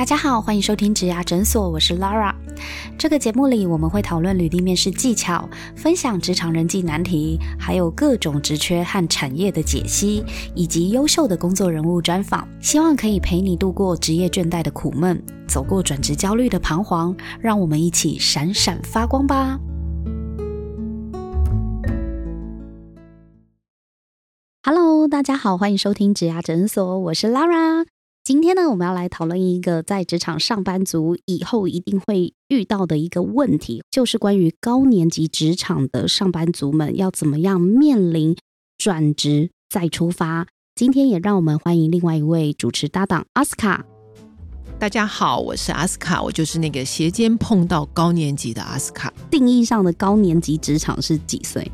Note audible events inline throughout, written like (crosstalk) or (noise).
大家好，欢迎收听职涯诊所，我是 Lara。这个节目里，我们会讨论履历面试技巧，分享职场人际难题，还有各种职缺和产业的解析，以及优秀的工作人物专访。希望可以陪你度过职业倦怠的苦闷，走过转职焦虑的彷徨，让我们一起闪闪发光吧！Hello，大家好，欢迎收听职涯诊所，我是 Lara。今天呢，我们要来讨论一个在职场上班族以后一定会遇到的一个问题，就是关于高年级职场的上班族们要怎么样面临转职再出发。今天也让我们欢迎另外一位主持搭档阿斯卡。大家好，我是阿斯卡，我就是那个斜肩碰到高年级的阿斯卡。定义上的高年级职场是几岁？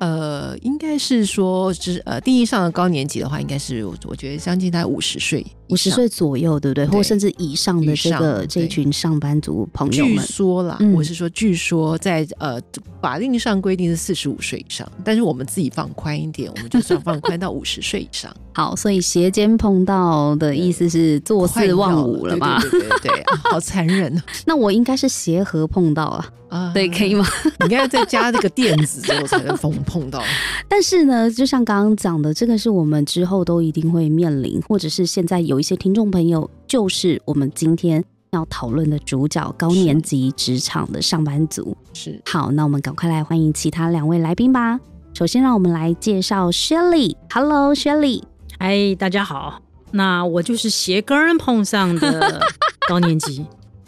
呃，应该是说，是呃，定义上的高年级的话，应该是我觉得将近在五十岁，五十岁左右，对不对？或甚至以上的这个这群上班族朋友们。据说啦，我是说，据说在呃法令上规定是四十五岁以上，但是我们自己放宽一点，我们就算放宽到五十岁以上。(laughs) 好，所以斜肩碰到的意思是坐四望五了吧？对对对，好残忍 (laughs) 那我应该是斜合碰到啊。啊，对，可以吗？(laughs) 你应该再加这个垫子之后才能碰碰到。(laughs) 但是呢，就像刚刚讲的，这个是我们之后都一定会面临，或者是现在有一些听众朋友，就是我们今天要讨论的主角——高年级职场的上班族。是，好，那我们赶快来欢迎其他两位来宾吧。首先，让我们来介绍 Shelly。Hello，Shelly。哎，大家好。那我就是鞋跟碰上的高年级。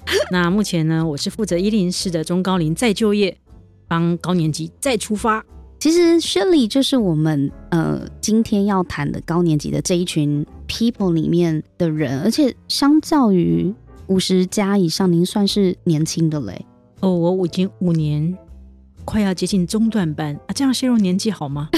(laughs) 那目前呢，我是负责一零四的中高龄再就业，帮高年级再出发。其实 Shirley 就是我们呃今天要谈的高年级的这一群 people 里面的人，而且相较于五十加以上，您算是年轻的嘞。哦，我已经五年。快要接近中段班啊，这样陷入年纪好吗？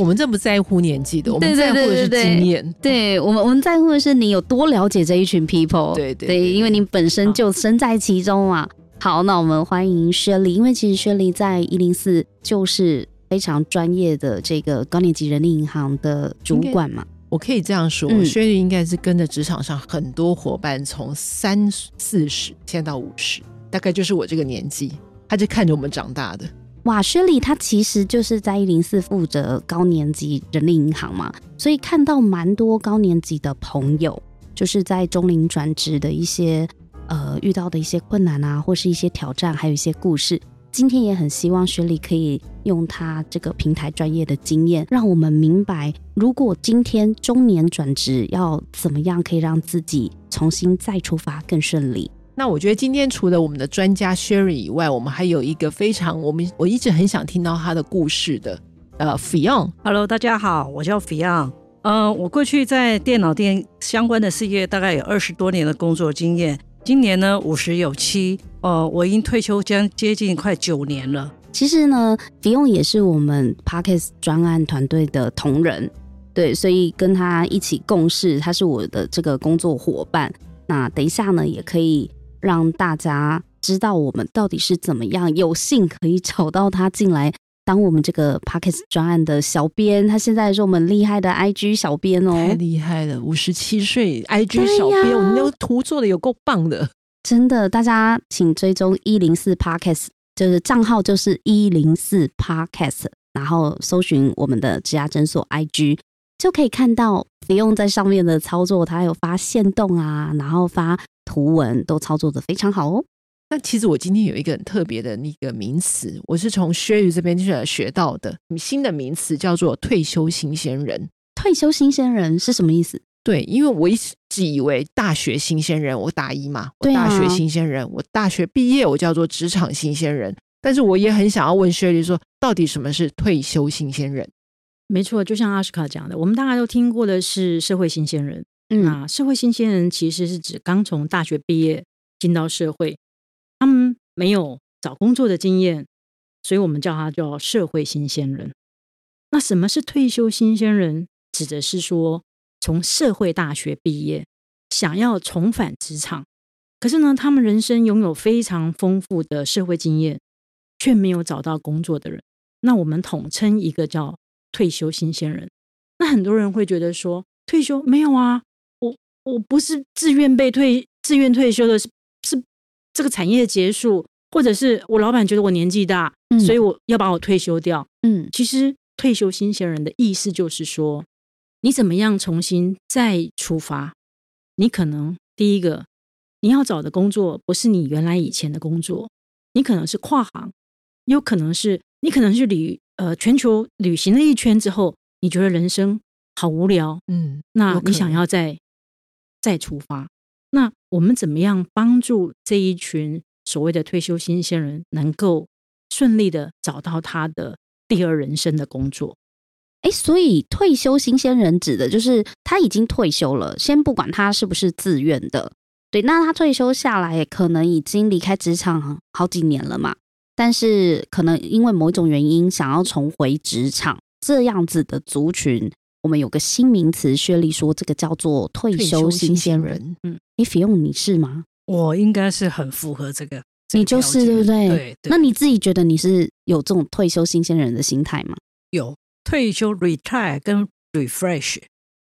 我们这不在乎年纪的，我们在乎的是经验。对我们，我们在乎的是你有多了解这一群 people。对对，因为你本身就身在其中嘛。好，那我们欢迎薛丽，因为其实薛丽在一零四就是非常专业的这个高年级人力银行的主管嘛。我可以这样说，薛丽应该是跟着职场上很多伙伴从三四十现在到五十，大概就是我这个年纪。他就看着我们长大的。哇，薛里他其实就是在一零四负责高年级人力银行嘛，所以看到蛮多高年级的朋友，就是在中龄转职的一些呃遇到的一些困难啊，或是一些挑战，还有一些故事。今天也很希望薛里可以用他这个平台专业的经验，让我们明白，如果今天中年转职要怎么样，可以让自己重新再出发更顺利。那我觉得今天除了我们的专家 Sherry 以外，我们还有一个非常我们我一直很想听到他的故事的，呃，Fion。Hello，大家好，我叫 Fion。呃，我过去在电脑店相关的事业大概有二十多年的工作经验，今年呢五十有七，呃，我已经退休将接近快九年了。其实呢，Fion 也是我们 Parkes 专案团队的同仁，对，所以跟他一起共事，他是我的这个工作伙伴。那等一下呢，也可以。让大家知道我们到底是怎么样有幸可以找到他进来当我们这个 p o c k e t 专案的小编。他现在是我们厉害的 IG 小编哦，太厉害了，五十七岁 IG 小编，我们那个图做的有够棒的，真的。大家请追踪一零四 p o c k e t 就是账号就是一零四 p o c k e t 然后搜寻我们的植牙诊所 IG，就可以看到不用在上面的操作，他有发现动啊，然后发。图文都操作的非常好哦。那其实我今天有一个很特别的那个名词，我是从薛宇这边去学到的新的名词，叫做退休新鲜人。退休新鲜人是什么意思？对，因为我一直以为大学新鲜人，我大一嘛，我大学新鲜人，我大学毕业我叫做职场新鲜人。但是我也很想要问薛宇说，到底什么是退休新鲜人？没错，就像阿什卡讲的，我们大概都听过的是社会新鲜人。那社会新鲜人其实是指刚从大学毕业进到社会，他们没有找工作的经验，所以我们叫他叫社会新鲜人。那什么是退休新鲜人？指的是说从社会大学毕业，想要重返职场，可是呢，他们人生拥有非常丰富的社会经验，却没有找到工作的人。那我们统称一个叫退休新鲜人。那很多人会觉得说，退休没有啊？我不是自愿被退自愿退休的是是这个产业结束，或者是我老板觉得我年纪大，所以我要把我退休掉。嗯，其实退休新鲜人的意思就是说，你怎么样重新再出发？你可能第一个你要找的工作不是你原来以前的工作，你可能是跨行，有可能是你可能是旅呃全球旅行了一圈之后，你觉得人生好无聊，嗯，那你想要再再出发？那我们怎么样帮助这一群所谓的退休新鲜人，能够顺利的找到他的第二人生的工作？哎，所以退休新鲜人指的就是他已经退休了，先不管他是不是自愿的，对，那他退休下来可能已经离开职场好几年了嘛，但是可能因为某一种原因想要重回职场，这样子的族群。我们有个新名词，薛丽说这个叫做退休新鲜人。嗯，你菲用你是吗？我应该是很符合这个，你就是对不对？对。那你自己觉得你是有这种退休新鲜人的心态吗？有退休 retire 跟 refresh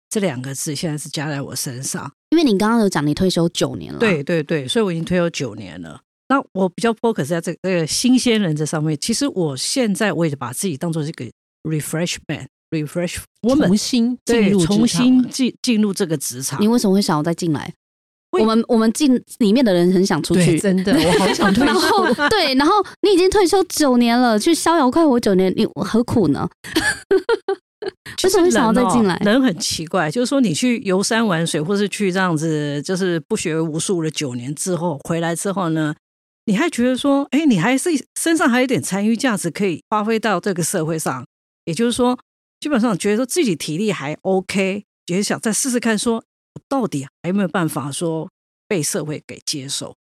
这两个字，现在是加在我身上。因为你刚刚有讲你退休九年了，对对对，所以我已经退休九年了。那我比较 focus 在这个新鲜人这上面。其实我现在我也把自己当做这个 refresh man。refresh，我们重新进入重新进进入这个职场。你为什么会想要再进来？我们我们进里面的人很想出去，真的，我好想退休。(laughs) 对，然后你已经退休九年了，去逍遥快活九年，你何苦呢？(laughs) 为什么想要再进来？人很奇怪，就是说你去游山玩水，或是去这样子，就是不学无术了九年之后回来之后呢，你还觉得说，哎，你还是身上还有点残余价值可以发挥到这个社会上，也就是说。基本上觉得说自己体力还 OK，也想再试试看，说到底还有没有办法说被社会给接受？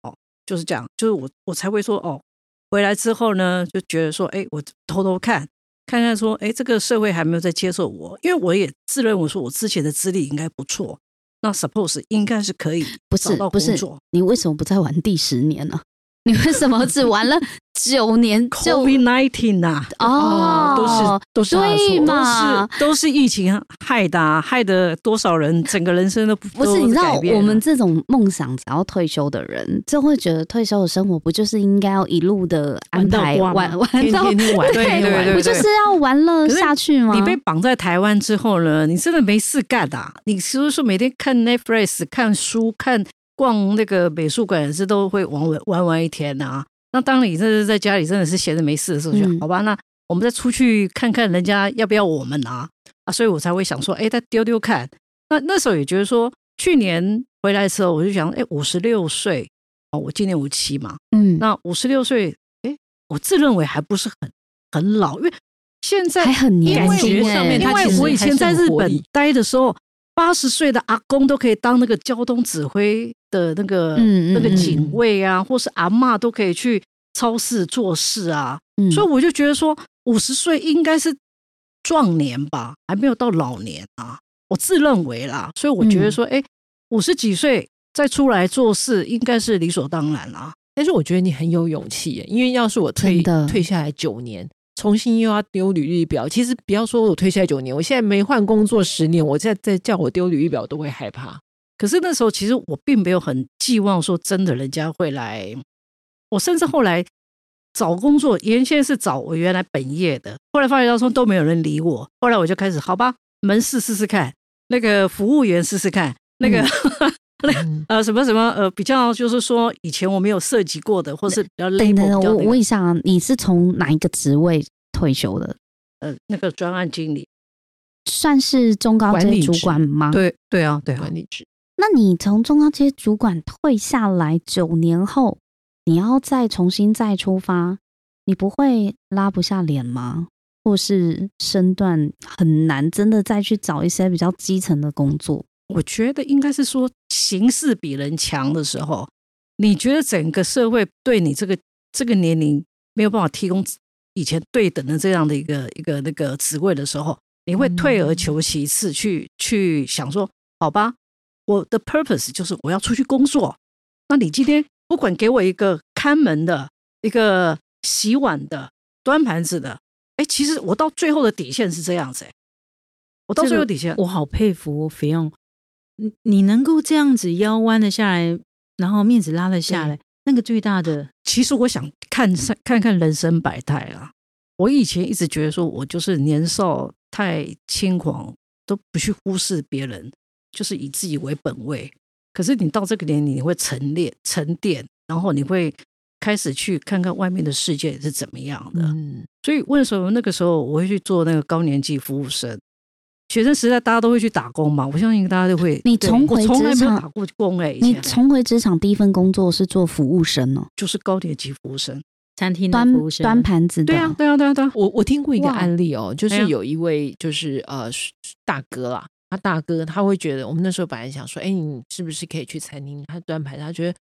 哦，就是这样，就是我我才会说哦，回来之后呢，就觉得说，哎，我偷偷看看看，说，哎，这个社会还没有在接受我，因为我也自认为说我之前的资历应该不错，那 suppose 应该是可以找到工作。你为什么不再玩第十年呢？你为什么只玩了九年？(laughs) Covid nineteen 呐，哦，都是都是对嘛，都是都是疫情害的，害的多少人整个人生都不是。你知道，我们这种梦想想要退休的人，就会觉得退休的生活不就是应该要一路的安排玩玩到天天玩，(laughs) 对对对，不就是要玩乐下去吗？你被绑在台湾之后呢，你真的没事干啊？你是不是每天看 Netflix、看书、看？逛那个美术馆是都会玩玩玩玩一天呐。那当你这是在家里真的是闲着没事的时候，就好吧。那我们再出去看看人家要不要我们啊啊！所以我才会想说，哎，再丢丢看。那那时候也觉得说，去年回来的时候，我就想，哎，五十六岁哦，我今年五七嘛，嗯，那五十六岁，哎，我自认为还不是很很老，因为现在还很年轻。因为我以前在日本待的时候。八十岁的阿公都可以当那个交通指挥的那个那个警卫啊，或是阿妈都可以去超市做事啊。所以我就觉得说，五十岁应该是壮年吧，还没有到老年啊。我自认为啦，所以我觉得说，哎，五十几岁再出来做事，应该是理所当然啦。但是我觉得你很有勇气，因为要是我退退下来九年。重新又要丢履历表，其实不要说我退下来九年，我现在没换工作十年，我再再叫我丢履历表都会害怕。可是那时候其实我并没有很寄望说真的人家会来，我甚至后来找工作，原先是找我原来本业的，后来发现到说都没有人理我，后来我就开始好吧，门市试试看，那个服务员试试看，那个 (laughs) 那呃什么什么呃比较就是说以前我没有涉及过的，或是比较累的。我问一下，你是从哪一个职位？退休的，呃，那个专案经理算是中高阶主管吗？对对啊，对管理职。那你从中高阶主管退下来九年后，你要再重新再出发，你不会拉不下脸吗？或是身段很难，真的再去找一些比较基层的工作？我觉得应该是说，形势比人强的时候，你觉得整个社会对你这个这个年龄没有办法提供。以前对等的这样的一个一个那个职位的时候，你会退而求其次，去去想说，好吧，我的 purpose 就是我要出去工作。那你今天不管给我一个看门的、一个洗碗的、端盘子的，哎，其实我到最后的底线是这样子。我到最后底线，我好佩服菲佣你你能够这样子腰弯了下来，然后面子拉了下来，那个最大的，其实我想看看看人生百态啊。我以前一直觉得说我就是年少太轻狂，都不去忽视别人，就是以自己为本位。可是你到这个年龄，你会沉淀沉淀，然后你会开始去看看外面的世界是怎么样的。嗯，所以为什么那个时候我会去做那个高年级服务生？学生时代大家都会去打工嘛，我相信大家都会。你重回职场打过工哎，你重回职场第一份工作是做服务生哦，就是高年级服务生。餐厅端端盘子的，对啊，对啊，对啊，对啊。我我听过一个案例哦，就是有一位就是呃大哥啦，他大哥他会觉得，我们那时候本来想说，哎，你是不是可以去餐厅他端盘？他觉得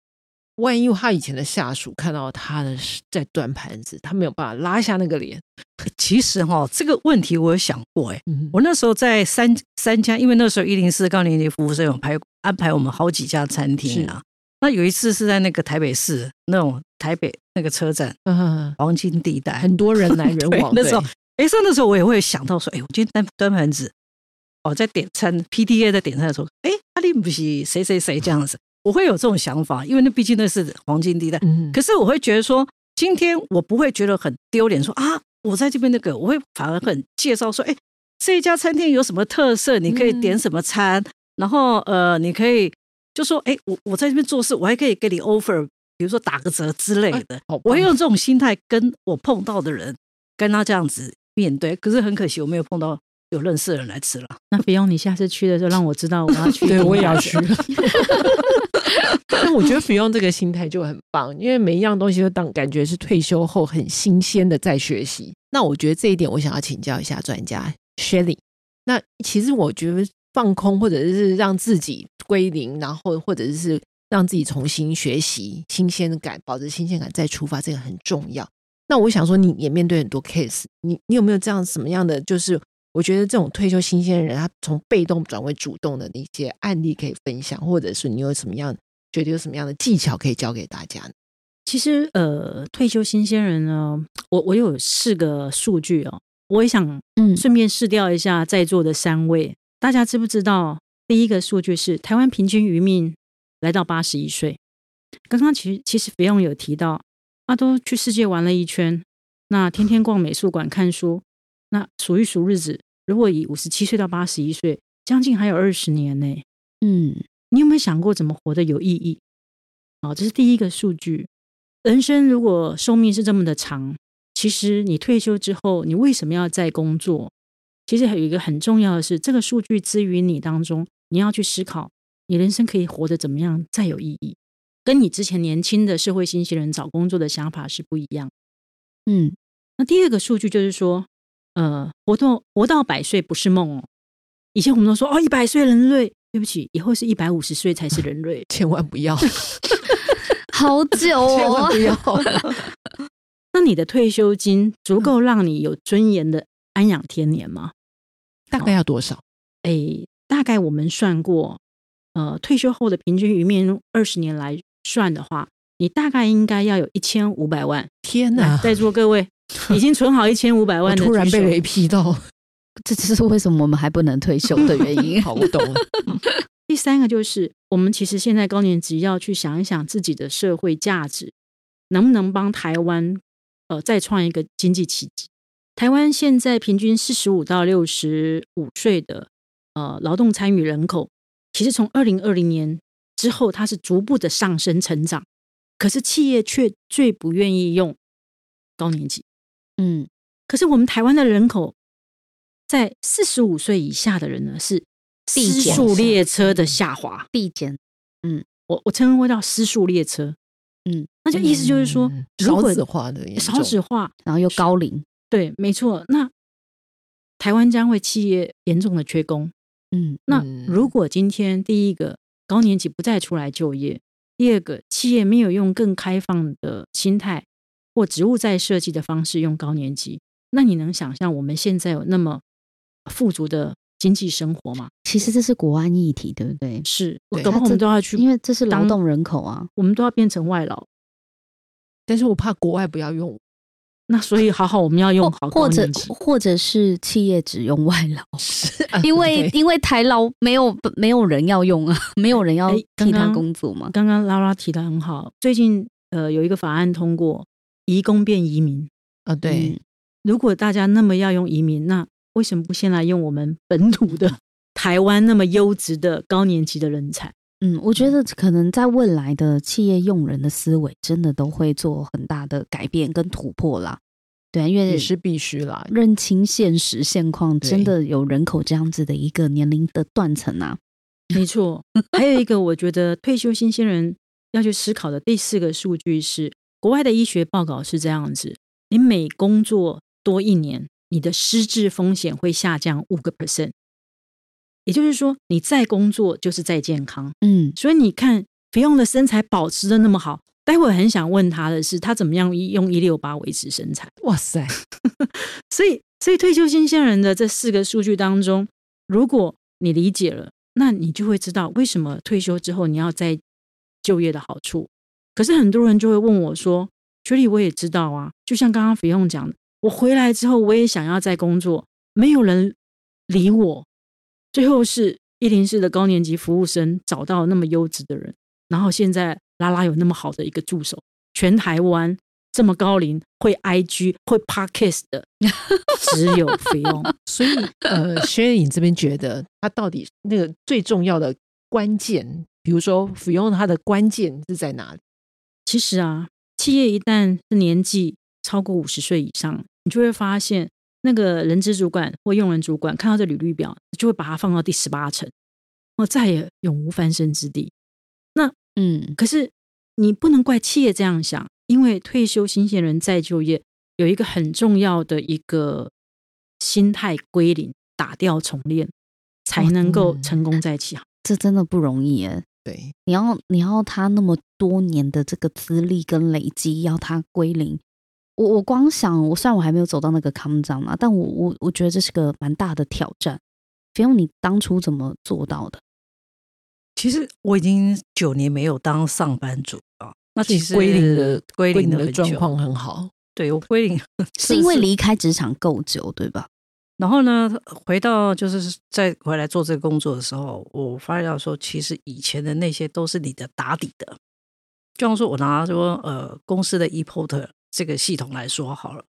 万一他以前的下属看到他的在端盘子，他没有办法拉下那个脸。(laughs) 其实哈，这个问题我有想过，哎，我那时候在三三家，因为那时候一零四高年级服务生有排安排我们好几家餐厅啊。那有一次是在那个台北市那种台北那个车站，(laughs) 黄金地带，很多人来人往。(laughs) 那时候，哎，上那时候我也会想到说，哎，我今天端端盘子，哦，在点餐 PDA 在点餐的时候，哎，阿力不是谁谁谁这样子，我会有这种想法，因为那毕竟那是黄金地带。可是我会觉得说，今天我不会觉得很丢脸，说啊，我在这边那个，我会反而很介绍说，哎，这一家餐厅有什么特色，你可以点什么餐，然后呃，你可以。就说哎，我我在这边做事，我还可以给你 offer，比如说打个折之类的。我会用这种心态跟我碰到的人，跟他这样子面对。可是很可惜，我没有碰到有认识的人来吃了。那不用你下次去的时候让我知道我要去，对我也要去。那 (laughs) 我觉得不用这个心态就很棒，因为每一样东西都当感觉是退休后很新鲜的在学习。那我觉得这一点，我想要请教一下专家 Shelly。那其实我觉得。放空，或者是让自己归零，然后或者是让自己重新学习新鲜感，保持新鲜感再出发，这个很重要。那我想说，你也面对很多 case，你你有没有这样什么样的？就是我觉得这种退休新鲜人，他从被动转为主动的一些案例可以分享，或者是你有什么样觉得有什么样的技巧可以教给大家呢？其实，呃，退休新鲜人呢，我我有四个数据哦，我也想嗯顺便试调一下在座的三位。大家知不知道？第一个数据是台湾平均余命来到八十一岁。刚刚其实其实肥用有提到，阿都去世界玩了一圈，那天天逛美术馆看书，那数一数日子，如果以五十七岁到八十一岁，将近还有二十年呢。嗯，你有没有想过怎么活得有意义？好，这是第一个数据。人生如果寿命是这么的长，其实你退休之后，你为什么要再工作？其实还有一个很重要的是，这个数据之于你当中，你要去思考，你人生可以活得怎么样再有意义，跟你之前年轻的社会新鲜人找工作的想法是不一样。嗯，那第二个数据就是说，呃，活到活到百岁不是梦哦。以前我们都说哦，一百岁人类，对不起，以后是一百五十岁才是人类，千万不要，(laughs) 好久哦，不要。(laughs) 那你的退休金足够让你有尊严的？安养天年吗？大概要多少？哎，大概我们算过，呃，退休后的平均余命二十年来算的话，你大概应该要有一千五百万。天哪！在座各位已经存好一千五百万，突然被雷劈到，这只是 (laughs) 为什么我们还不能退休的原因。(laughs) 好，我懂了。(laughs) 第三个就是，我们其实现在高年级要去想一想自己的社会价值，能不能帮台湾呃再创一个经济奇迹。台湾现在平均四十五到六十五岁的呃劳动参与人口，其实从二零二零年之后，它是逐步的上升成长。可是企业却最不愿意用高年级。嗯，可是我们台湾的人口在四十五岁以下的人呢，是失速列车的下滑，递减。嗯，我我称为叫失速列车。嗯，那就意思就是说，少子化的少子化，然后又高龄。对，没错。那台湾将会企业严重的缺工。嗯，那如果今天第一个高年级不再出来就业，第二个企业没有用更开放的心态或职务再设计的方式用高年级，那你能想象我们现在有那么富足的经济生活嘛？其实这是国安议题，对不对？是，搞不好我们都要去，因为这是劳动人口啊，我们都要变成外劳。但是我怕国外不要用。那所以好好我们要用好或者或者是企业只用外劳，(laughs) 因为因为台劳没有没有人要用啊，(laughs) 没有人要替他工作嘛。刚刚拉拉提的很好，最近呃有一个法案通过，移工变移民啊，对。如果大家那么要用移民，那为什么不先来用我们本土的台湾那么优质的高年级的人才？嗯，我觉得可能在未来的企业用人的思维，真的都会做很大的改变跟突破啦。对，因为也是必须啦，认清现实现况，真的有人口这样子的一个年龄的断层啊。没错，(laughs) 还有一个我觉得退休新鲜人要去思考的第四个数据是，国外的医学报告是这样子：你每工作多一年，你的失智风险会下降五个 percent。也就是说，你再工作就是再健康，嗯，所以你看，肥用的身材保持的那么好，待会很想问他的是，他怎么样用一六八维持身材？哇塞！(laughs) 所以，所以退休新鲜人的这四个数据当中，如果你理解了，那你就会知道为什么退休之后你要再就业的好处。可是很多人就会问我说：“学理我也知道啊，就像刚刚肥用讲的，我回来之后我也想要再工作，没有人理我。”最后是一零四的高年级服务生找到那么优质的人，然后现在拉拉有那么好的一个助手，全台湾这么高龄会 IG 会 Podcast 的只有菲佣，(laughs) 所以呃，薛颖这边觉得他到底那个最重要的关键，比如说费用它的关键是在哪里？其实啊，企业一旦是年纪超过五十岁以上，你就会发现。那个人资主管或用人主管看到这履历表，就会把它放到第十八层，我再也永无翻身之地。那嗯，可是你不能怪企业这样想，因为退休新鲜人再就业有一个很重要的一个心态归零，打掉重练，才能够成功再起。这真的不容易耶。对，你要你要他那么多年的这个资历跟累积，要他归零。我我光想，我虽然我还没有走到那个康章嘛，但我我我觉得这是个蛮大的挑战。菲用你当初怎么做到的？其实我已经九年没有当上班族啊。那其实归零的归零的状况很好。对我归零是因为离开职场够久，对吧？(laughs) 然后呢，回到就是再回来做这个工作的时候，我发现说，其实以前的那些都是你的打底的。就像说我拿说呃公司的 ePort。这个系统来说好了，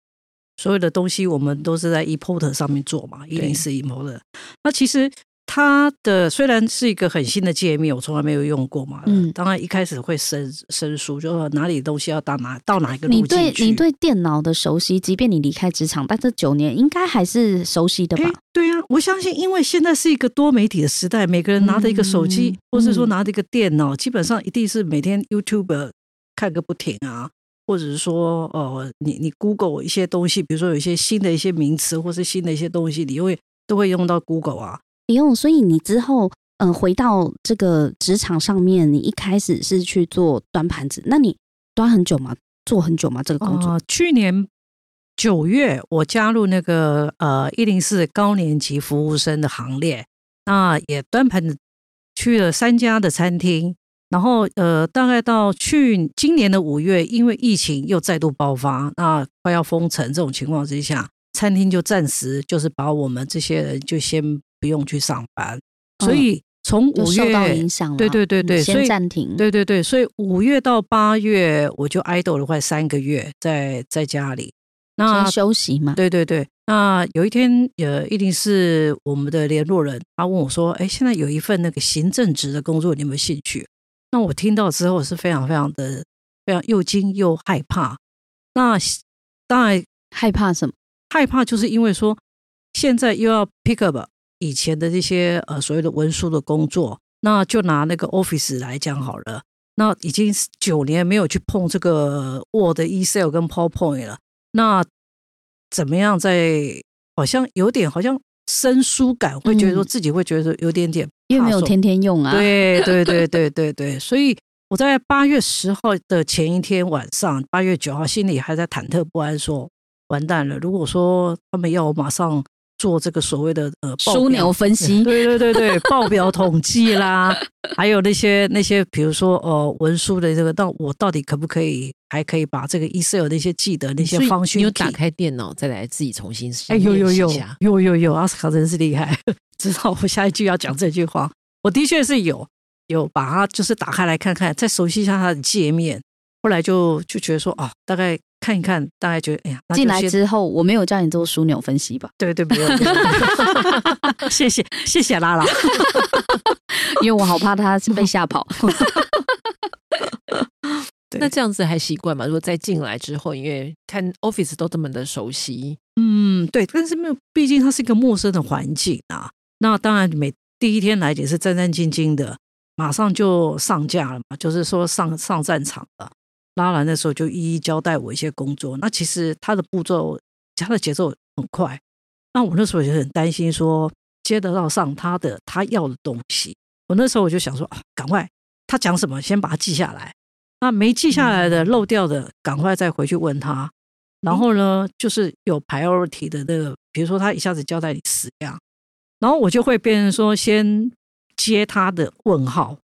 所有的东西我们都是在 ePort 上面做嘛，一零四 ePort。那其实它的虽然是一个很新的界面，我从来没有用过嘛。嗯，当然一开始会生生疏，就说哪里东西要到哪到哪一个路径你对你对电脑的熟悉，即便你离开职场，但这九年应该还是熟悉的吧？对啊，我相信，因为现在是一个多媒体的时代，每个人拿着一个手机，或是说拿着一个电脑，基本上一定是每天 YouTube 看个不停啊。或者是说，呃，你你 Google 一些东西，比如说有一些新的一些名词，或是新的一些东西，你会都会用到 Google 啊。不用，所以你之后，嗯，回到这个职场上面，你一开始是去做端盘子，那你端很久吗？做很久吗？这个工作？去年九月，我加入那个呃一零四高年级服务生的行列，那也端盘子去了三家的餐厅。然后，呃，大概到去今年的五月，因为疫情又再度爆发，那快要封城这种情况之下，餐厅就暂时就是把我们这些人就先不用去上班，所以从五月受到影响，对对对对，先暂停，对对对，所以五月到八月我就 idle 了快三个月，在在家里，那休息嘛，对对对，那有一天，呃，一定是我们的联络人，他问我说，哎，现在有一份那个行政职的工作，你有没有兴趣？那我听到之后是非常非常的非常又惊又害怕。那当然害怕什么？害怕就是因为说现在又要 pick up 以前的这些呃所谓的文书的工作。那就拿那个 Office 来讲好了。那已经九年没有去碰这个 Word、Excel 跟 PowerPoint 了。那怎么样？在好像有点好像生疏感，会觉得说自己会觉得有点点。因为没有天天用啊，对对对对对对，所以我在八月十号的前一天晚上，八月九号心里还在忐忑不安，说完蛋了。如果说他们要我马上做这个所谓的呃枢纽分析，(laughs) 对对对对，报表统计啦，还有那些那些，比如说呃文书的这个，到我到底可不可以还可以把这个 Excel 的一些记得那些方式，你有打开电脑再来自己重新 (laughs) 哎，有有有有有有，奥斯卡真是厉害，(laughs) 知道我下一句要讲这句话，我的确是有有把它就是打开来看看，再熟悉一下它的界面，后来就就觉得说啊，大概。看一看，大概觉得哎呀，进来之后我没有叫你做枢纽分析吧？对对，没有。(laughs) 谢谢谢谢拉拉，因为我好怕他被吓跑。那这样子还习惯吗？如果再进来之后，因为看 Office 都这么的熟悉，嗯，对。但是没有，毕竟它是一个陌生的环境啊。那当然，每第一天来也是战战兢兢的，马上就上架了嘛，就是说上上战场了。拉兰的时候就一一交代我一些工作，那其实他的步骤、他的节奏很快，那我那时候也很担心说接得到上他的他要的东西。我那时候我就想说啊，赶快他讲什么先把它记下来，那没记下来的漏掉的赶快再回去问他。然后呢，就是有 priority 的那个，比如说他一下子交代你十样，然后我就会变成说先接他的问号，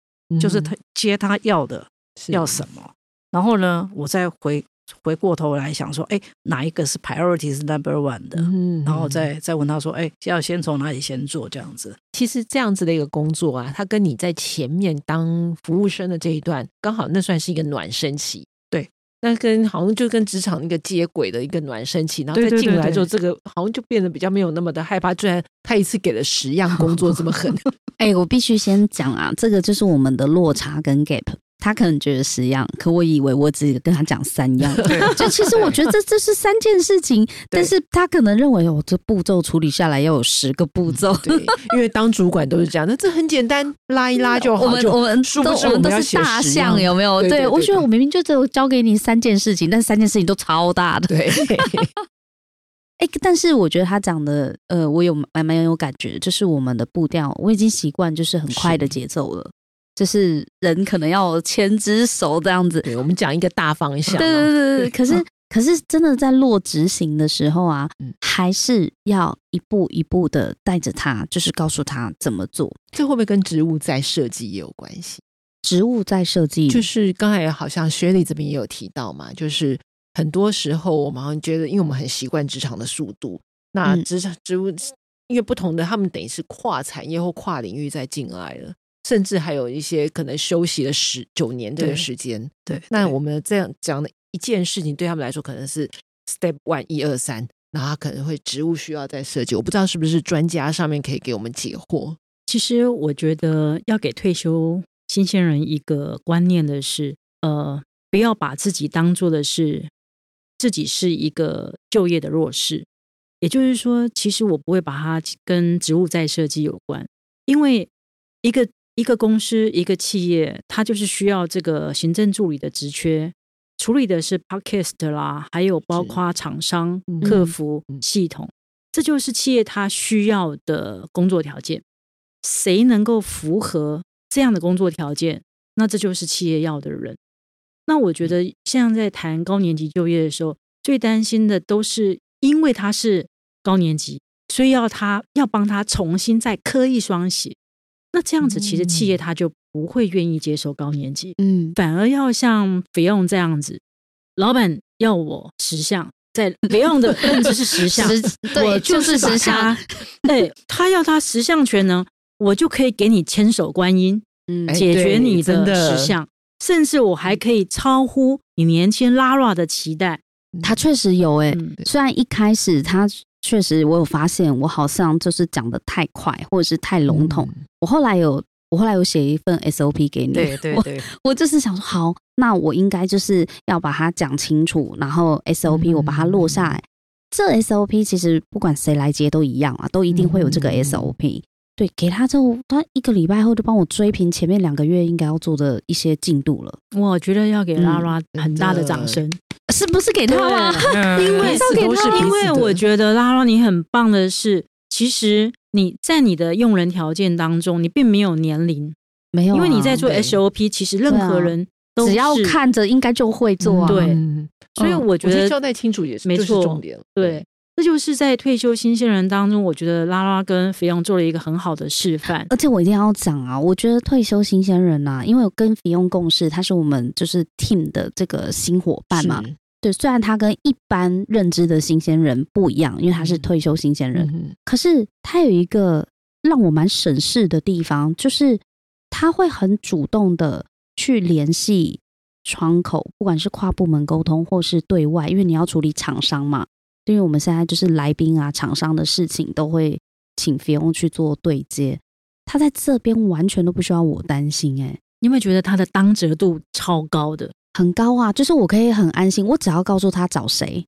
就是他接他要的要什么。然后呢，我再回回过头来想说，哎，哪一个是 priority 是 number one 的？嗯，然后再再问他说，哎，要先从哪里先做这样子？其实这样子的一个工作啊，他跟你在前面当服务生的这一段，刚好那算是一个暖身期。对，那跟好像就跟职场一个接轨的一个暖身期，然后再进来之后，这个好像就变得比较没有那么的害怕。虽然他一次给了十样工作这么狠，(laughs) 哎，我必须先讲啊，这个就是我们的落差跟 gap。他可能觉得十样，可我以为我只跟他讲三样。(laughs) 就其实我觉得这 (laughs) 这是三件事情，但是他可能认为哦，这步骤处理下来要有十个步骤。对，(laughs) 因为当主管都是这样，那这很简单，拉一拉就好。我们我们都我们都是大象，有没有？对，我觉得我明明就只有交给你三件事情，但三件事情都超大的。对。哎，但是我觉得他讲的，呃，我有蛮蛮有感觉，就是我们的步调，我已经习惯就是很快的节奏了。就是人可能要牵只手这样子，对我们讲一个大方向。对对对对，可是可是真的在落执行的时候啊，还是要一步一步的带着他，就是告诉他怎么做。这会不会跟植物在设计也有关系？植物在设计，就是刚才好像雪莉这边也有提到嘛，就是很多时候我们好像觉得，因为我们很习惯职场的速度，那职场植物因为不同的，他们等于是跨产业或跨领域在进来了。甚至还有一些可能休息了十九年这个时间，对。那我们这样讲的一件事情，对他们来说可能是 step one 一二三，然后可能会职务需要再设计。我不知道是不是专家上面可以给我们解惑。其实我觉得要给退休新鲜人一个观念的是，呃，不要把自己当做的是自己是一个就业的弱势。也就是说，其实我不会把它跟职务再设计有关，因为一个。一个公司、一个企业，它就是需要这个行政助理的职缺，处理的是 podcast 啦，还有包括厂商、客服系统，这就是企业它需要的工作条件。谁能够符合这样的工作条件，那这就是企业要的人。那我觉得，像在谈高年级就业的时候，最担心的都是因为他是高年级，所以要他要帮他重新再刻一双鞋。那这样子，其实企业他就不会愿意接受高年级，嗯，反而要像肥用这样子，老板要我十项，在 (laughs) 肥用的认知是十项，对，就是十项，对他要他十项全能，我就可以给你千手观音，嗯，解决你的十项，甚至我还可以超乎你年轻拉拉的期待。他确实有诶，虽然一开始他。确实，我有发现，我好像就是讲的太快，或者是太笼统。我后来有，我后来有写一份 SOP 给你。对 (laughs) 对对，我就是想说，好，那我应该就是要把它讲清楚，然后 SOP 我把它落下来。这 SOP 其实不管谁来接都一样啊，都一定会有这个 SOP。对，给他之后，他一个礼拜后就帮我追平前面两个月应该要做的一些进度了。我觉得要给拉拉很大的掌声。是不是给他吗？(laughs) 因为都是因为我觉得拉拉你很棒的是，其实你在你的用人条件当中，你并没有年龄，没有，因为你在做 SOP，其实任何人都只要看着应该就会做啊。对，所以我觉得交代清楚也是没错重点。对，这就是在退休新鲜人当中，我觉得拉拉跟肥用做了一个很好的示范。而且我一定要讲啊，我觉得退休新鲜人呐，因为我跟肥用共事，他是我们就是 team 的这个新伙伴嘛。对，虽然他跟一般认知的新鲜人不一样，因为他是退休新鲜人，可是他有一个让我蛮省事的地方，就是他会很主动的去联系窗口，不管是跨部门沟通或是对外，因为你要处理厂商嘛。因为我们现在就是来宾啊、厂商的事情都会请菲翁去做对接，他在这边完全都不需要我担心。哎，你有没有觉得他的当折度超高的？很高啊，就是我可以很安心，我只要告诉他找谁，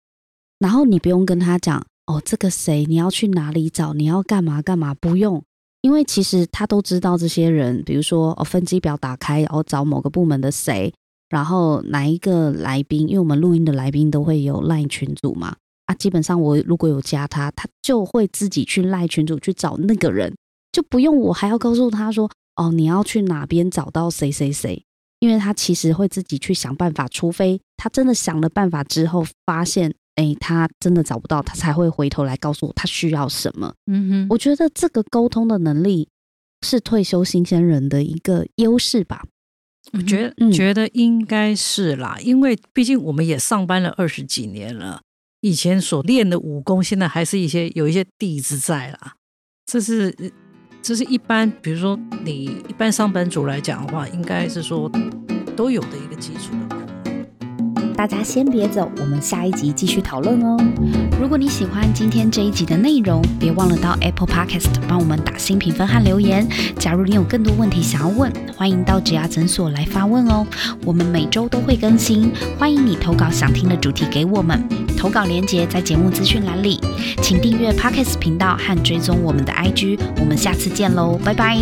然后你不用跟他讲哦，这个谁你要去哪里找，你要干嘛干嘛，不用，因为其实他都知道这些人，比如说哦，分机表打开，然后找某个部门的谁，然后哪一个来宾，因为我们录音的来宾都会有 LINE 群组嘛。啊，基本上我如果有加他，他就会自己去赖群主去找那个人，就不用我还要告诉他说，哦，你要去哪边找到谁谁谁，因为他其实会自己去想办法，除非他真的想了办法之后发现，哎，他真的找不到，他才会回头来告诉我他需要什么。嗯哼，我觉得这个沟通的能力是退休新鲜人的一个优势吧。我觉得觉得应该是啦，因为毕竟我们也上班了二十几年了。以前所练的武功，现在还是一些有一些底子在啦。这是这是一般，比如说你一般上班族来讲的话，应该是说都有的一个基础的吧。大家先别走，我们下一集继续讨论哦。如果你喜欢今天这一集的内容，别忘了到 Apple Podcast 帮我们打新评分和留言。假如你有更多问题想要问，欢迎到植牙诊所来发问哦。我们每周都会更新，欢迎你投稿想听的主题给我们。投稿链接在节目资讯栏里，请订阅 Podcast 频道和追踪我们的 IG。我们下次见喽，拜拜。